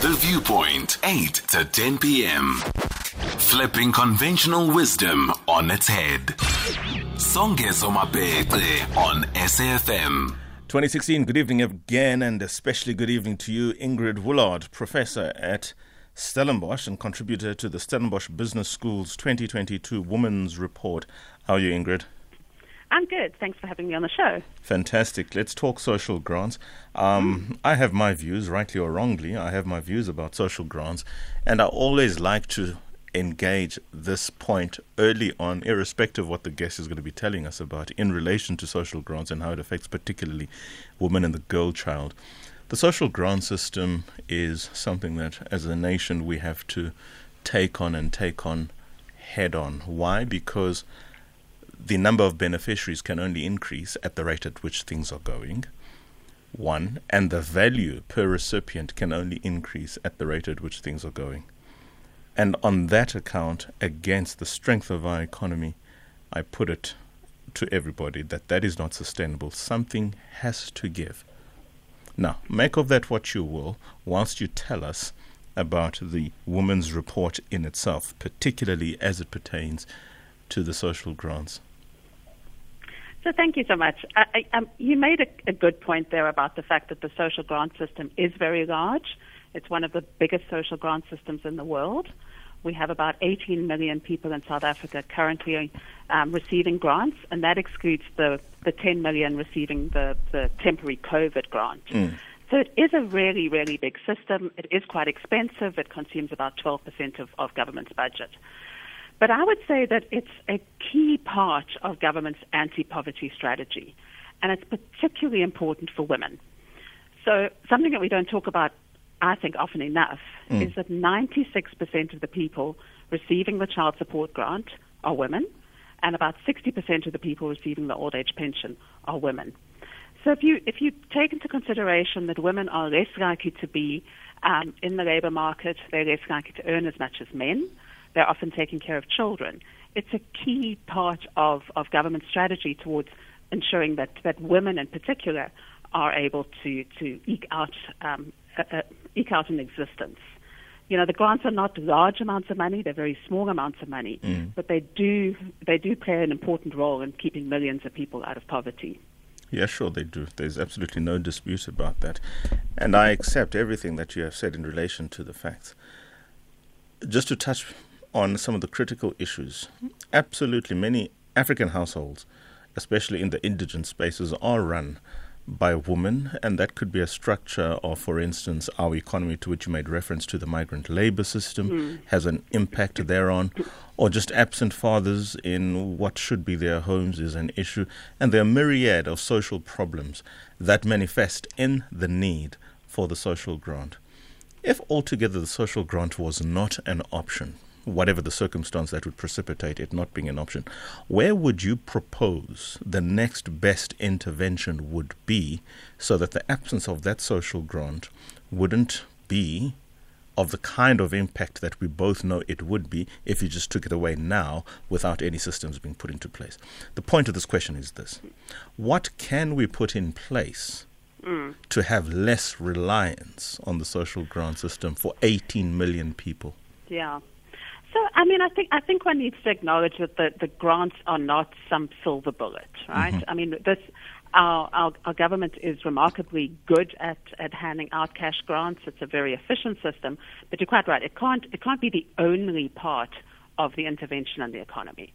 The Viewpoint, 8 to 10 p.m. Flipping conventional wisdom on its head. Songezo Mapete on SAFM. 2016, good evening again, and especially good evening to you, Ingrid Woolard, professor at Stellenbosch and contributor to the Stellenbosch Business School's 2022 Women's Report. How are you, Ingrid? I'm good. Thanks for having me on the show. Fantastic. Let's talk social grants. Um, I have my views, rightly or wrongly. I have my views about social grants, and I always like to engage this point early on, irrespective of what the guest is going to be telling us about in relation to social grants and how it affects particularly women and the girl child. The social grant system is something that, as a nation, we have to take on and take on head on. Why? Because the number of beneficiaries can only increase at the rate at which things are going. One, and the value per recipient can only increase at the rate at which things are going. And on that account, against the strength of our economy, I put it to everybody that that is not sustainable. Something has to give. Now, make of that what you will, whilst you tell us about the woman's report in itself, particularly as it pertains to the social grants. So thank you so much. I, I, um, you made a, a, good point there about the fact that the social grant system is very large. It's one of the biggest social grant systems in the world. We have about 18 million people in South Africa currently um, receiving grants, and that excludes the, the 10 million receiving the, the temporary COVID grant. Mm. So it is a really, really big system. It is quite expensive. It consumes about 12% of, of government's budget. But I would say that it's a key part of government's anti-poverty strategy, and it's particularly important for women. So something that we don't talk about, I think, often enough mm. is that 96% of the people receiving the child support grant are women, and about 60% of the people receiving the old age pension are women. So if you if you take into consideration that women are less likely to be um, in the labour market, they're less likely to earn as much as men they're often taking care of children. It's a key part of, of government strategy towards ensuring that, that women in particular are able to, to eke out um, uh, eke out an existence. You know, the grants are not large amounts of money; they're very small amounts of money, mm. but they do they do play an important role in keeping millions of people out of poverty. Yeah, sure, they do. There's absolutely no dispute about that. And I accept everything that you have said in relation to the facts. Just to touch on some of the critical issues. Absolutely, many African households, especially in the indigent spaces, are run by women, and that could be a structure of, for instance, our economy to which you made reference to the migrant labor system mm. has an impact thereon, or just absent fathers in what should be their homes is an issue, and there are myriad of social problems that manifest in the need for the social grant. If altogether the social grant was not an option, whatever the circumstance that would precipitate it not being an option, where would you propose the next best intervention would be so that the absence of that social grant wouldn't be of the kind of impact that we both know it would be if you just took it away now without any systems being put into place. The point of this question is this What can we put in place mm. to have less reliance on the social grant system for 18 million people? Yeah. So, I mean, I think I think one needs to acknowledge that the, the grants are not some silver bullet, right? Mm-hmm. I mean, this our, our, our government is remarkably good at, at handing out cash grants. It's a very efficient system, but you're quite right. It can't it can't be the only part of the intervention in the economy.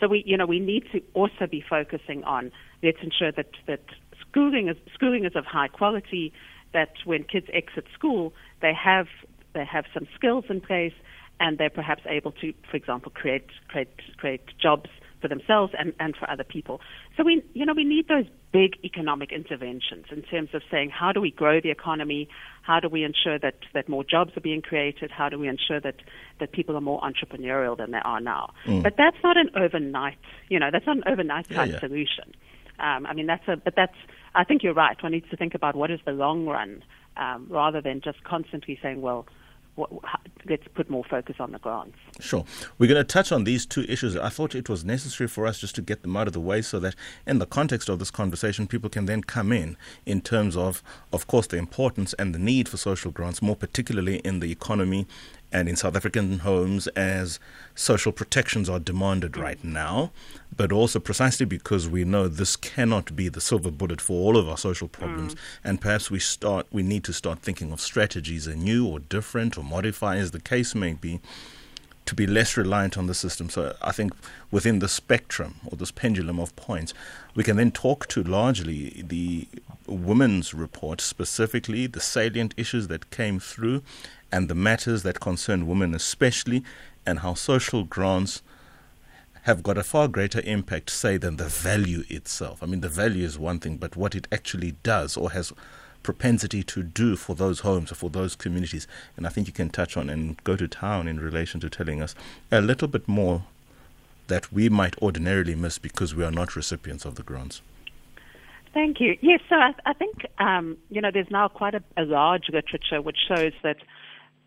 So we you know we need to also be focusing on let's ensure that that schooling is schooling is of high quality. That when kids exit school, they have they have some skills in place and they're perhaps able to, for example, create create create jobs for themselves and, and for other people. So we you know we need those big economic interventions in terms of saying how do we grow the economy, how do we ensure that, that more jobs are being created, how do we ensure that, that people are more entrepreneurial than they are now. Mm. But that's not an overnight you know, that's not an overnight type yeah, yeah. solution. Um, I mean that's a but that's I think you're right. One needs to think about what is the long run um, rather than just constantly saying, well, what, let's put more focus on the grants. Sure. We're going to touch on these two issues. I thought it was necessary for us just to get them out of the way so that in the context of this conversation, people can then come in in terms of, of course, the importance and the need for social grants, more particularly in the economy and in South African homes as social protections are demanded right now, but also precisely because we know this cannot be the silver bullet for all of our social problems, mm. and perhaps we start we need to start thinking of strategies anew or different or modify as the case may be to be less reliant on the system. So I think within the spectrum or this pendulum of points, we can then talk to largely the women's report, specifically the salient issues that came through, and the matters that concern women especially, and how social grants have got a far greater impact, say, than the value itself. I mean, the value is one thing, but what it actually does or has propensity to do for those homes or for those communities. And I think you can touch on and go to town in relation to telling us a little bit more that we might ordinarily miss because we are not recipients of the grants. Thank you. Yes, so I, I think um, you know there's now quite a, a large literature which shows that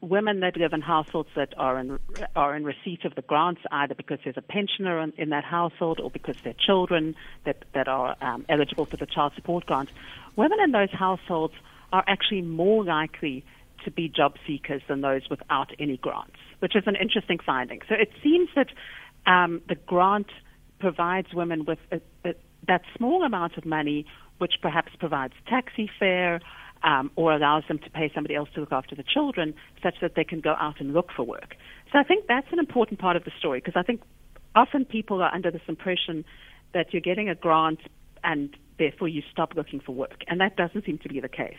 women that live in households that are in are in receipt of the grants, either because there's a pensioner in, in that household or because they're children that that are um, eligible for the child support grant, women in those households are actually more likely to be job seekers than those without any grants, which is an interesting finding. So it seems that um, the grant provides women with a, a, that small amount of money, which perhaps provides taxi fare um, or allows them to pay somebody else to look after the children such that they can go out and look for work. So I think that's an important part of the story because I think often people are under this impression that you're getting a grant and therefore you stop looking for work. And that doesn't seem to be the case.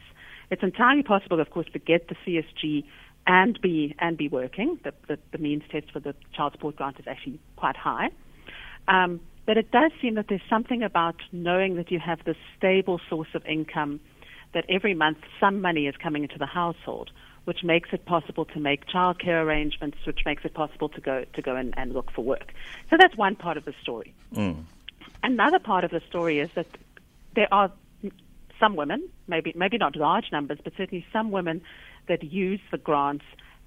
It's entirely possible, of course, to get the CSG and be and be working. The, the, the means test for the child support grant is actually quite high. Um, but it does seem that there's something about knowing that you have this stable source of income that every month some money is coming into the household, which makes it possible to make childcare arrangements, which makes it possible to go to go and, and look for work. So that's one part of the story. Mm. Another part of the story is that there are some women, maybe maybe not large numbers, but certainly some women that use the grants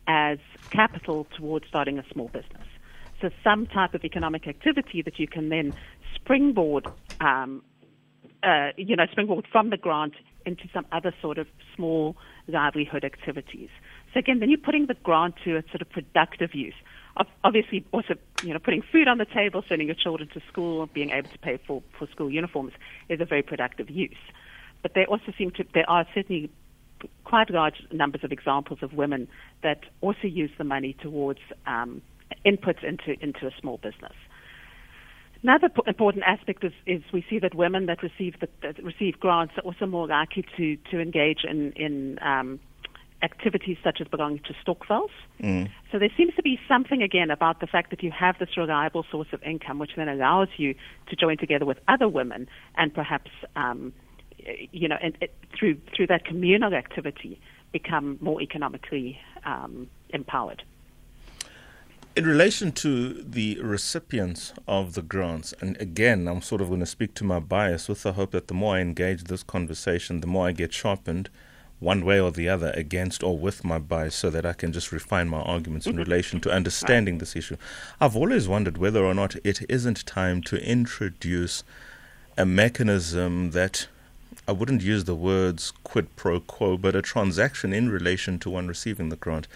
as capital towards starting a small business. So some type of economic activity that you can then springboard, um, uh, you know, springboard from the grant into some other sort of small livelihood activities. So again, then you're putting the grant to a sort of productive use. Obviously, also you know putting food on the table, sending your children to school, being able to pay for, for school uniforms is a very productive use. But there also seem to there are certainly quite large numbers of examples of women that also use the money towards um, inputs into into a small business. Another p- important aspect is, is, we see that women that receive the, that receive grants are also more likely to to engage in in um, activities such as belonging to stokvels. Mm. So there seems to be something again about the fact that you have this reliable source of income, which then allows you to join together with other women and perhaps um, you know and, it, through through that communal activity become more economically um, empowered. In relation to the recipients of the grants, and again, I'm sort of going to speak to my bias with the hope that the more I engage this conversation, the more I get sharpened one way or the other against or with my bias so that I can just refine my arguments in mm-hmm. relation to understanding this issue. I've always wondered whether or not it isn't time to introduce a mechanism that I wouldn't use the words quid pro quo, but a transaction in relation to one receiving the grant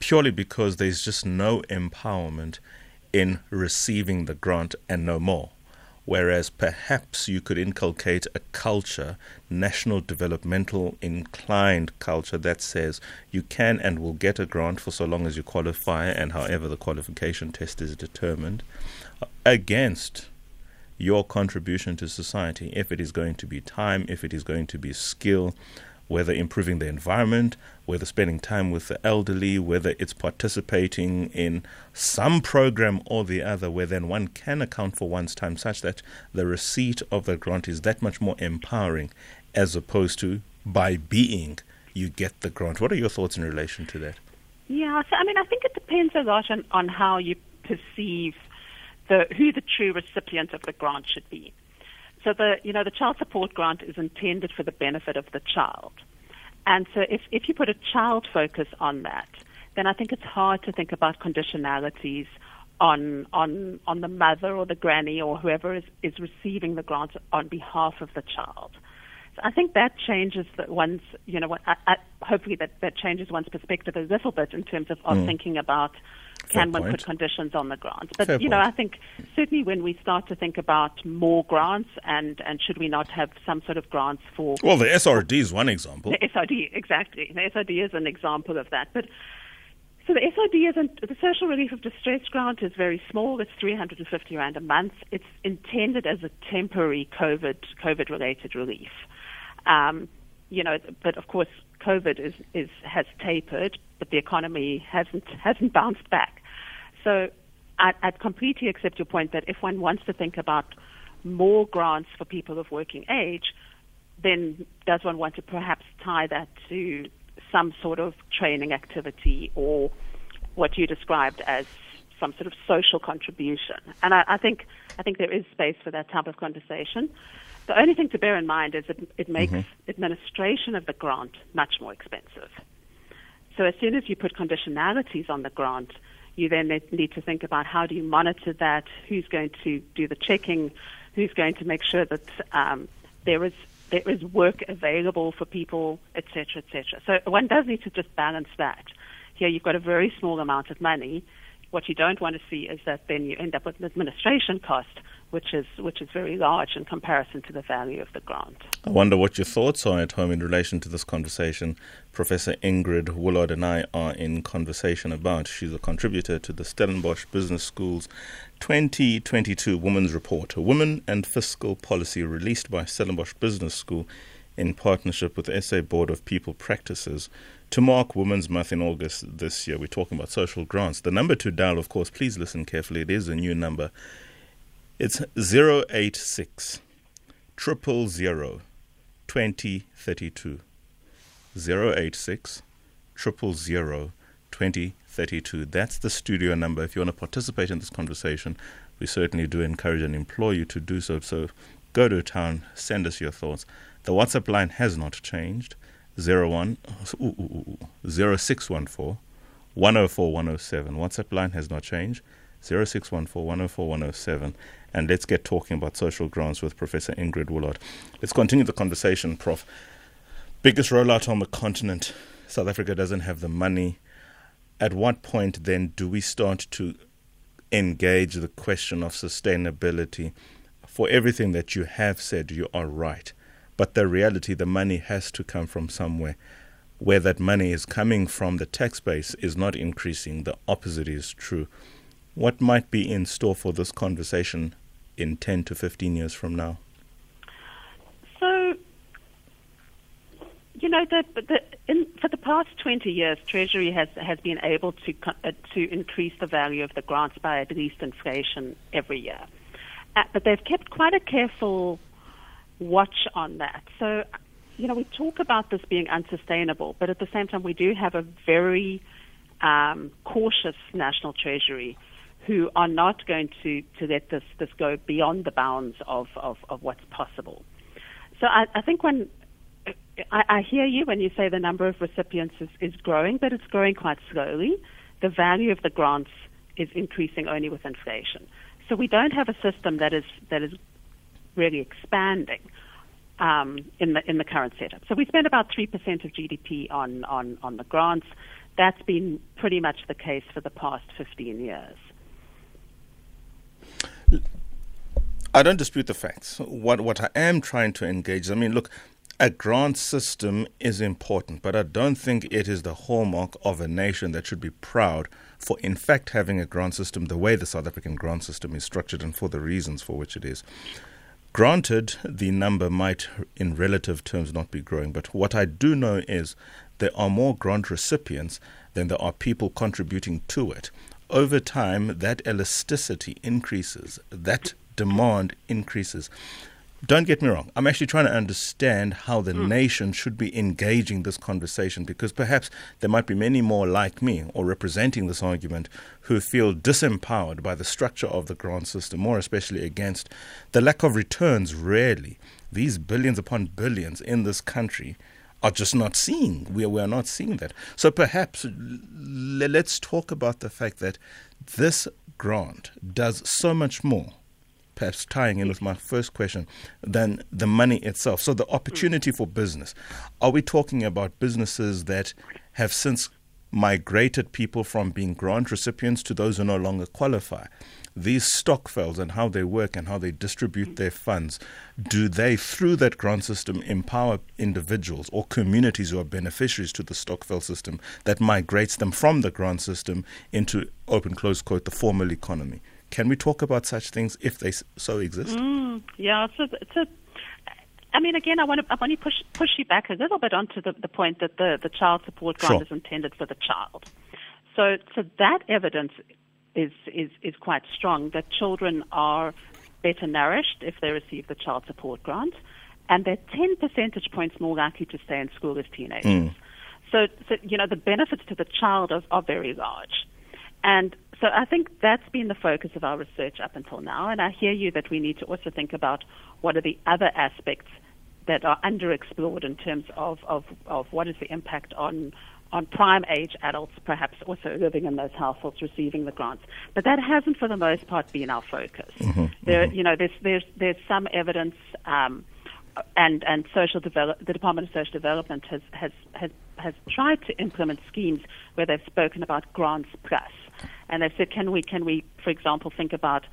purely because there's just no empowerment in receiving the grant and no more. Whereas perhaps you could inculcate a culture, national developmental inclined culture that says you can and will get a grant for so long as you qualify and however the qualification test is determined, against your contribution to society, if it is going to be time, if it is going to be skill, whether improving the environment, whether spending time with the elderly, whether it's participating in some program or the other, where then one can account for one's time such that the receipt of the grant is that much more empowering as opposed to by being you get the grant. What are your thoughts in relation to that? Yeah, so I mean, I think it depends a lot on, on how you perceive the who the true recipient of the grant should be. So the you know the child support grant is intended for the benefit of the child, and so if if you put a child focus on that, then I think it's hard to think about conditionalities on on on the mother or the granny or whoever is, is receiving the grant on behalf of the child. So I think that changes that one's you know I, I, hopefully that that changes one's perspective a little bit in terms of, of mm. thinking about can one put conditions on the grant. But Fair you know I think certainly when we start to think about more grants and and should we not have some sort of grants for well the SRD is one example. The SRD exactly the SRD is an example of that, but so the SRD isn't, the Social Relief of Distress Grant is very small. It's 350 Rand a month. It's intended as a temporary COVID, COVID related relief. Um, you know, but of course, COVID is, is, has tapered, but the economy hasn't, hasn't bounced back. So I, I'd completely accept your point that if one wants to think about more grants for people of working age, then does one want to perhaps tie that to some sort of training activity or what you described as some sort of social contribution. And I, I think I think there is space for that type of conversation. The only thing to bear in mind is that it makes mm-hmm. administration of the grant much more expensive. So as soon as you put conditionalities on the grant, you then need to think about how do you monitor that, who's going to do the checking, who's going to make sure that um, there is there is work available for people, etc., etc. So one does need to just balance that. Here you've got a very small amount of money. What you don't want to see is that then you end up with an administration cost, which is which is very large in comparison to the value of the grant. I wonder what your thoughts are at home in relation to this conversation. Professor Ingrid Woolard and I are in conversation about. She's a contributor to the Stellenbosch Business School's 2022 Women's Report, a women and fiscal policy released by Stellenbosch Business School in partnership with the SA Board of People Practices. To mark Women's Month in August this year, we're talking about social grants. The number to dial, of course, please listen carefully. It is a new number. It's 086 000 2032. 086 000 2032. That's the studio number. If you want to participate in this conversation, we certainly do encourage and implore you to do so. So go to town, send us your thoughts. The WhatsApp line has not changed. 01 0614 104 107. WhatsApp line has not changed. 0614 104 107. And let's get talking about social grants with Professor Ingrid Woolard. Let's continue the conversation, Prof. Biggest rollout on the continent. South Africa doesn't have the money. At what point then do we start to engage the question of sustainability? For everything that you have said, you are right. But the reality, the money has to come from somewhere. Where that money is coming from, the tax base is not increasing. The opposite is true. What might be in store for this conversation in 10 to 15 years from now? So, you know, the, the, in, for the past 20 years, Treasury has, has been able to, uh, to increase the value of the grants by at least inflation every year. Uh, but they've kept quite a careful watch on that. So, you know, we talk about this being unsustainable, but at the same time, we do have a very um, cautious National Treasury who are not going to, to let this, this go beyond the bounds of, of, of what's possible. So I, I think when I, I hear you when you say the number of recipients is, is growing, but it's growing quite slowly. The value of the grants is increasing only with inflation. So we don't have a system that is that is really expanding um, in the in the current setup. So we spend about three percent of GDP on, on on the grants. That's been pretty much the case for the past fifteen years. I don't dispute the facts. What what I am trying to engage, I mean, look, a grant system is important, but I don't think it is the hallmark of a nation that should be proud for, in fact, having a grant system the way the South African grant system is structured and for the reasons for which it is. Granted, the number might, in relative terms, not be growing, but what I do know is there are more grant recipients than there are people contributing to it. Over time, that elasticity increases, that demand increases. Don't get me wrong. I'm actually trying to understand how the mm. nation should be engaging this conversation because perhaps there might be many more like me or representing this argument who feel disempowered by the structure of the grant system, more especially against the lack of returns, really. These billions upon billions in this country are just not seeing. We are, we are not seeing that. So perhaps l- let's talk about the fact that this grant does so much more perhaps tying in with my first question, than the money itself. So, the opportunity mm. for business. Are we talking about businesses that have since migrated people from being grant recipients to those who no longer qualify? These stokvels and how they work and how they distribute their funds, do they, through that grant system, empower individuals or communities who are beneficiaries to the stokvel system that migrates them from the grant system into, open close quote, the formal economy? Can we talk about such things if they so exist? Mm, yeah, it's a, it's a I mean, again, I want to, I want to push, push you back a little bit onto the, the point that the, the child support grant Sure. is intended for the child. So, so that evidence is, is, is quite strong that children are better nourished if they receive the child support grant, and they're 10 percentage points more likely to stay in school as teenagers. So, so, you know, the benefits to the child are, are very large. And so I think that's been the focus of our research up until now. And I hear you that we need to also think about what are the other aspects that are underexplored in terms of, of, of what is the impact on on prime age adults, perhaps also living in those households receiving the grants. But that hasn't, for the most part, been our focus. There, you know, there's there's there's some evidence. Um, and and social develop, the Department of Social Development has, has has has tried to implement schemes where they've spoken about grants plus, and they've said, can we can we, for example, think about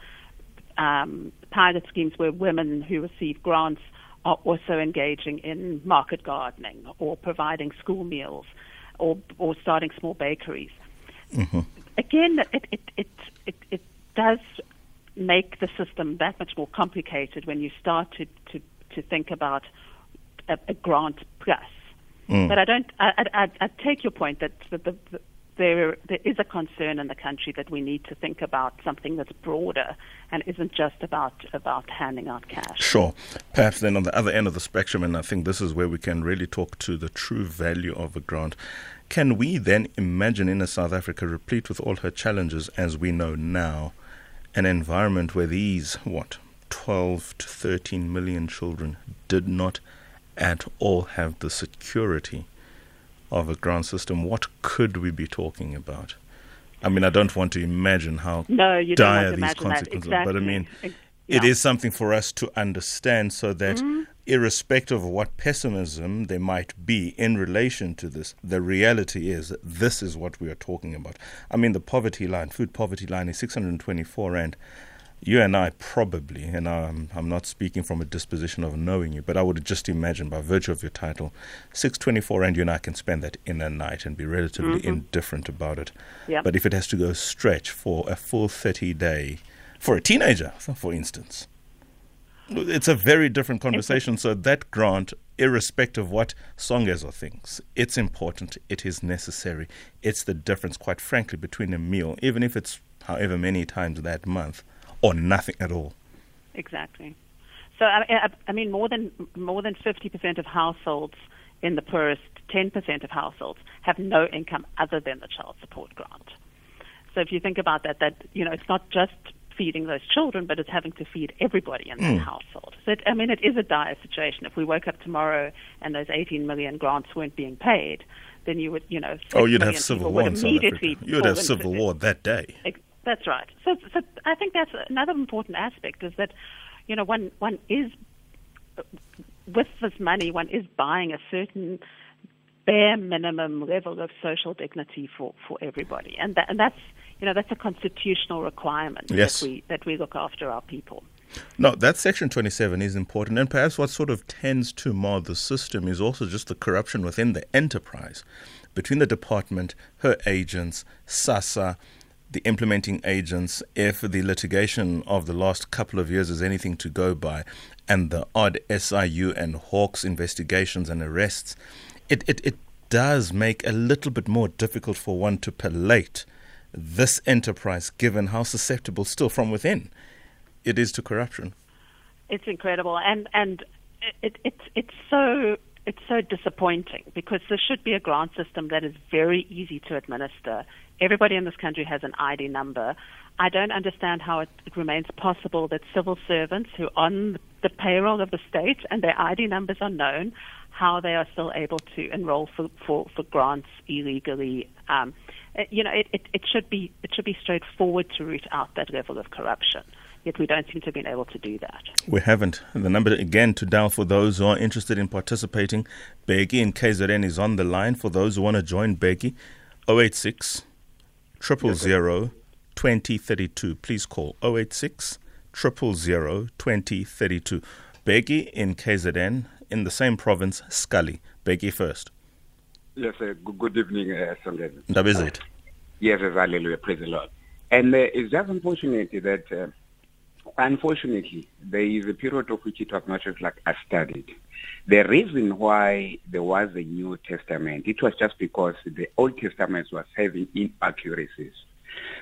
um, pilot schemes where women who receive grants are also engaging in market gardening or providing school meals or or starting small bakeries. Again, it it, it it it does make the system that much more complicated when you start to to, to think about a, a grant plus. But I don't. I, I, I- I take your point that, that the, the, there there is a concern in the country that we need to think about something that's broader and isn't just about about handing out cash. Sure. Perhaps then on the other end of the spectrum, and I think this is where we can really talk to the true value of a grant. Can we then imagine in a South Africa replete with all her challenges as we know now, an environment where these, what, 12 to 13 million children did not at all have the security of a ground system? What could we be talking about? I mean, I don't want to imagine how No, you don't want dire these consequences are, but I mean, Ex- it yeah. is something for us to understand so that mm-hmm. irrespective of what pessimism there might be in relation to this, the reality is that this is what we are talking about. I mean, the poverty line, food poverty line is 624 Rand. You and I probably, and I'm, I'm not speaking from a disposition of knowing you, but I would just imagine by virtue of your title, 624 Rand, you and I can spend that in a night and be relatively mm-hmm. indifferent about it. Yeah. But if it has to go stretch for a full 30 day, for a teenager, for instance, it's a very different conversation. So that grant, irrespective of what Songezo thinks, it's important. It is necessary. It's the difference, quite frankly, between a meal, even if it's however many times that month, or nothing at all. Exactly. So I, I, mean, more than more than fifty percent of households in the poorest ten percent of households have no income other than the child support grant. So if you think about that, that you know, it's not just feeding those children, but it's having to feed everybody in that mm. household. So it, I mean, it is a dire situation. If we woke up tomorrow and those 18 million grants weren't being paid, then you would, you know, oh, you'd have civil war would in South immediately You'd have civil war that day. Ex- That's right. So, so I think that's another important aspect is that, you know, one one is with this money, one is buying a certain bare minimum level of social dignity for, for everybody, and that, and that's you know that's a constitutional requirement Yes. that we that we look after our people. No, that section 27 is important. And perhaps what sort of tends to mar the system is also just the corruption within the enterprise between the department, her agents, SASSA, the implementing agents, if the litigation of the last couple of years is anything to go by, and the odd SIU and Hawks investigations and arrests, it, it, it does make a little bit more difficult for one to palate this enterprise given how susceptible still from within it is to corruption. It's incredible, and and it, it's it's so it's so disappointing because there should be a grant system that is very easy to administer. Everybody in this country has an ID number. I don't understand how it, it remains possible that civil servants who are on the payroll of the state and their ID numbers are known, how they are still able to enroll for, for, for grants illegally. Um, you know, it, it, it should be it should be straightforward to root out that level of corruption. Yet we don't seem to have been able to do that. We haven't. The number again to dial for those who are interested in participating. Becky in KZN is on the line for those who want to join Becky. 086 000 2032. Please call 086 000 2032. Becky in KZN in the same province, Scully. Becky first. Yes, uh, good, good evening, uh, Songeza. That is it. Yes, yes, hallelujah, praise the Lord. And uh, it's just unfortunate that, uh, unfortunately, there is a period of which it was not just like I studied. The reason why there was a New Testament, it was just because the Old Testament was having inaccuracies.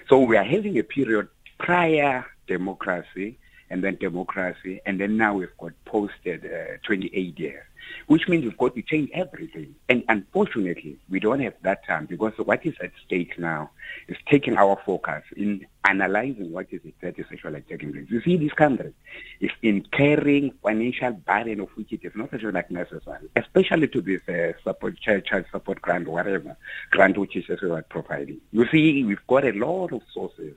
So we are having a period prior democracy and then democracy, and then now we've got posted uh, 28 years, which means we've got to change everything. And unfortunately, we don't have that time because what is at stake now is taking our focus in analyzing what is it that is actually taking place. You see, this country is incurring financial burden of which it is not actually like necessary, especially to this uh, support, child, child support grant, or whatever grant which is actually providing. You see, we've got a lot of sources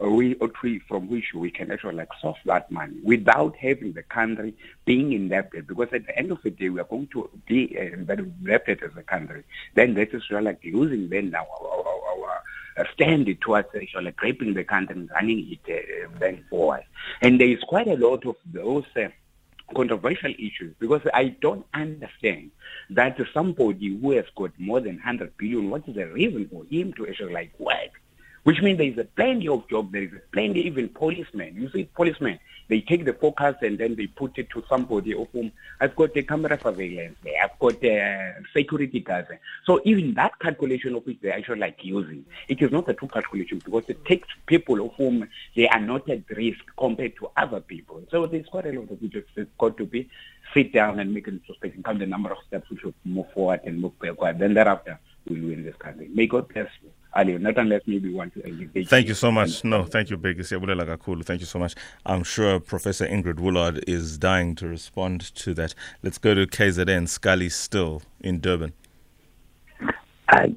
we or tree from which we can actually like source that money without having the country being indebted because at the end of the day we are going to be uh, indebted as a country. Then that is really like losing then our, our, our uh, stand towards actually like raping the country and running it uh, then forward and there is quite a lot of those uh, controversial issues. Because I don't understand that somebody who has got more than 100 billion, what is the reason for him to actually like work? Which means there is a plenty of job. There is a plenty even policemen. You see, policemen, they take the focus and then they put it to somebody of whom I've got the camera surveillance I've got the security guards. So even that calculation of which they're actually like using, it is not a true calculation because it takes people of whom they are not at risk compared to other people. So there's quite a lot of which has got to be sit down and make an introspection, count the number of steps we should move forward and move backward. Then thereafter, we'll win this country. May God bless you. Ali, not unless maybe want to engage. Thank you so much. No, thank you, Big Thank you so much. I'm sure Professor Ingrid Woolard is dying to respond to that. Let's go to KZN, Scully Still in Durban. Uh,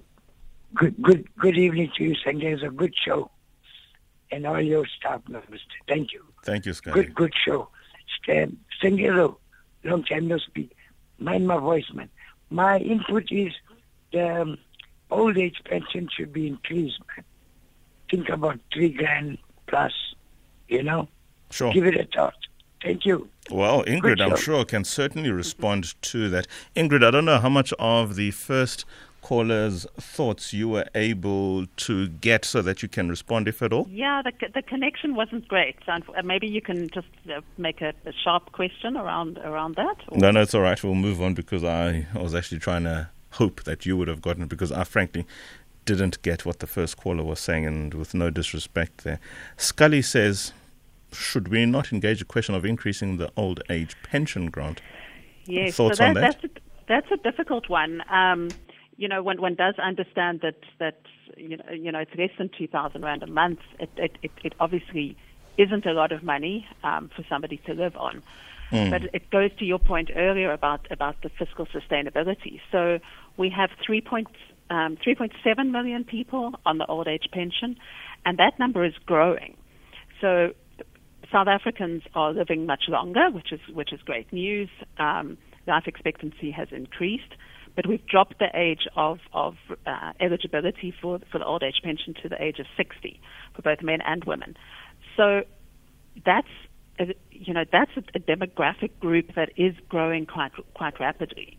good, good, good evening to you, Sanjay. It's a good show. And all your staff members. Thank you. Thank you, Scully. Good, good show. Sanjay, long time no speak. Mind my voice, man. My input is the um, old age pension should be increased, man. Think about three grand plus, you know? Sure. Give it a thought. Thank you. Well, Ingrid, I'm sure, can certainly respond to that. Ingrid, I don't know how much of the first caller's thoughts you were able to get so that you can respond, if at all? Yeah, the, the connection wasn't great. So uh, maybe you can just uh, make a, a, sharp question around around that. Or? No, no, it's all right. We'll move on because I, I was actually trying to hope that you would have gotten because I frankly didn't get what the first caller was saying, and with no disrespect there. Scully says, should we not engage a question of increasing the old age pension grant? Yes, Thoughts so that, on that? That's a, that's a difficult one. Um, you know, one, one does understand that, that you, know, you know, it's less than 2,000 Rand a month. It, it, it, it obviously isn't a lot of money um, for somebody to live on. Mm. But it goes to your point earlier about, about the fiscal sustainability. So we have 3. um, 3.7 million people on the old age pension, and that number is growing. So South Africans are living much longer, which is which is great news. Um, life expectancy has increased, but we've dropped the age of of uh, eligibility for for the old age pension to the age of 60 for both men and women. So that's you know that's a, demographic group that is growing quite quite rapidly.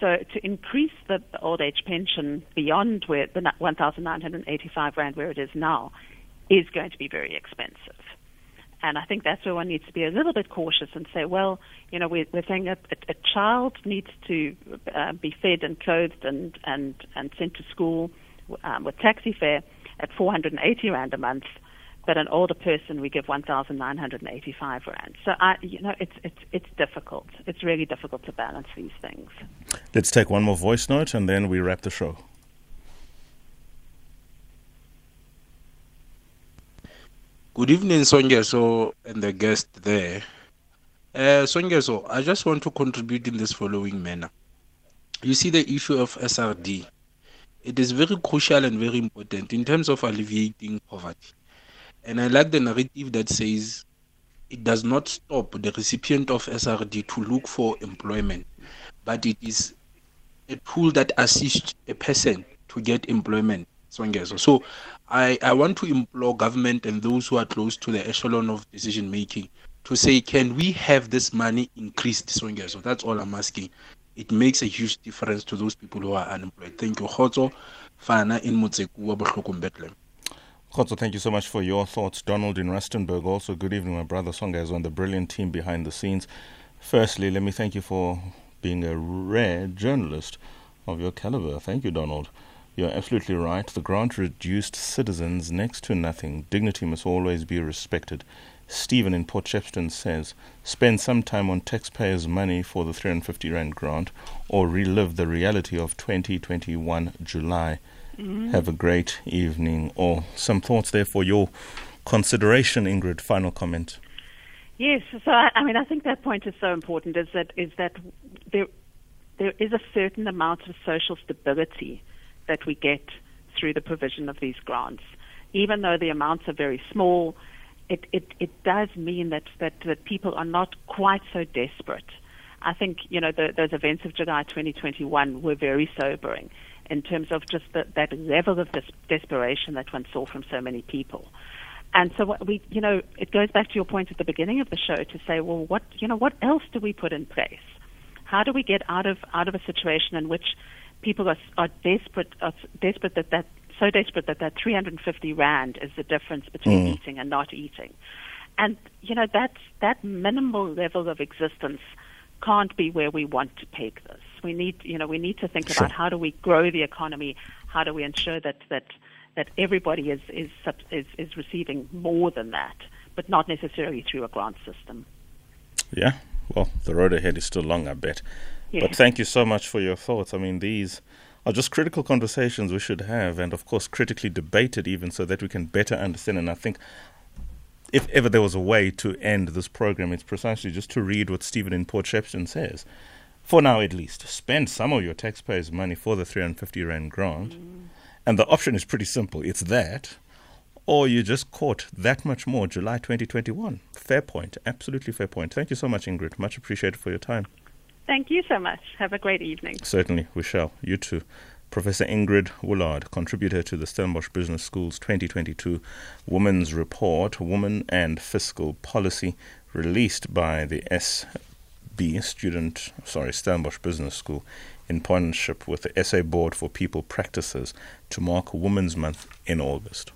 So to increase the, the old age pension beyond where the 1,985 rand where it is now is going to be very expensive. And I think that's where one needs to be a little bit cautious and say, well, you know, we're, we're saying that a, a child needs to uh, be fed and clothed and, and, and sent to school um, with taxi fare at 480 rand a month but an older person we give 1,985 rand. So I, you know, it's it's it's difficult. It's really difficult to balance these things. Let's take one more voice note and then we wrap the show. Good evening, So and the guest there. Uh, so I just want to contribute in this following manner. you see the issue of SRD. It is very crucial and very important in terms of alleviating poverty. And I like the narrative that says it does not stop the recipient of SRD to look for employment, but it is a tool that assists a person to get employment. So I, I want to implore government and those who are close to the echelon of decision making to say, can we have this money increased? So that's all I'm asking. It makes a huge difference to those people who are unemployed. Thank you. Khotso, Fana in Bohlokum, Khotso, thank you so much for your thoughts. Donald in Rustenburg, also good evening, my brother Songezo and the brilliant team behind the scenes. Firstly, let me thank you for being a rare journalist of your caliber. Thank you, Donald. You're absolutely right. The grant reduced citizens next to nothing. Dignity must always be respected. Stephen in Port Shepstone says, spend some time on taxpayers' money for the 350 Rand grant or relive the reality of 2021 July. Mm-hmm. Have a great evening. Or some thoughts there for your consideration, Ingrid. Final comment. Yes, so I, I mean, I think that point is so important. Is that is that there there is a certain amount of social stability that we get through the provision of these grants, even though the amounts are very small it, it, it does mean that, that, that people are not quite so desperate. I think, you know, the, those events of July 2021 were very sobering in terms of just the, that level of des- desperation that one saw from so many people. And so what we, you know, it goes back to your point at the beginning of the show to say, well, what, you know, what else do we put in place? How do we get out of out of a situation in which people are, are desperate, are desperate that that so desperate that that 350 rand is the difference between mm. eating and not eating. And you know that that minimal level of existence can't be where we want to take this. We need you know we need to think sure. about how do we grow the economy, how do we ensure that that that everybody is is is, is receiving more than that, but not necessarily through a grant system. Yeah, well, the road ahead is still long, I bet. Yeah. But thank you so much for your thoughts. I mean, these are just critical conversations we should have, and of course, critically debated, even so that we can better understand. And I think if ever there was a way to end this program, it's precisely just to read what Stephen in Port Shepstone says. For now, at least, spend some of your taxpayers' money for the 350 Rand grant. Mm. And the option is pretty simple it's that, or you just caught that much more July 2021. Fair point. Absolutely fair point. Thank you so much, Ingrid. Much appreciated for your time. Thank you so much. Have a great evening. Certainly, we shall. You too. Professor Ingrid Woolard, contributor to the Stellenbosch Business School's 2022 Women's Report, Women and Fiscal Policy, released by the SB student, sorry, Stellenbosch Business School, in partnership with the SA Board for People Practices to mark Women's Month in August.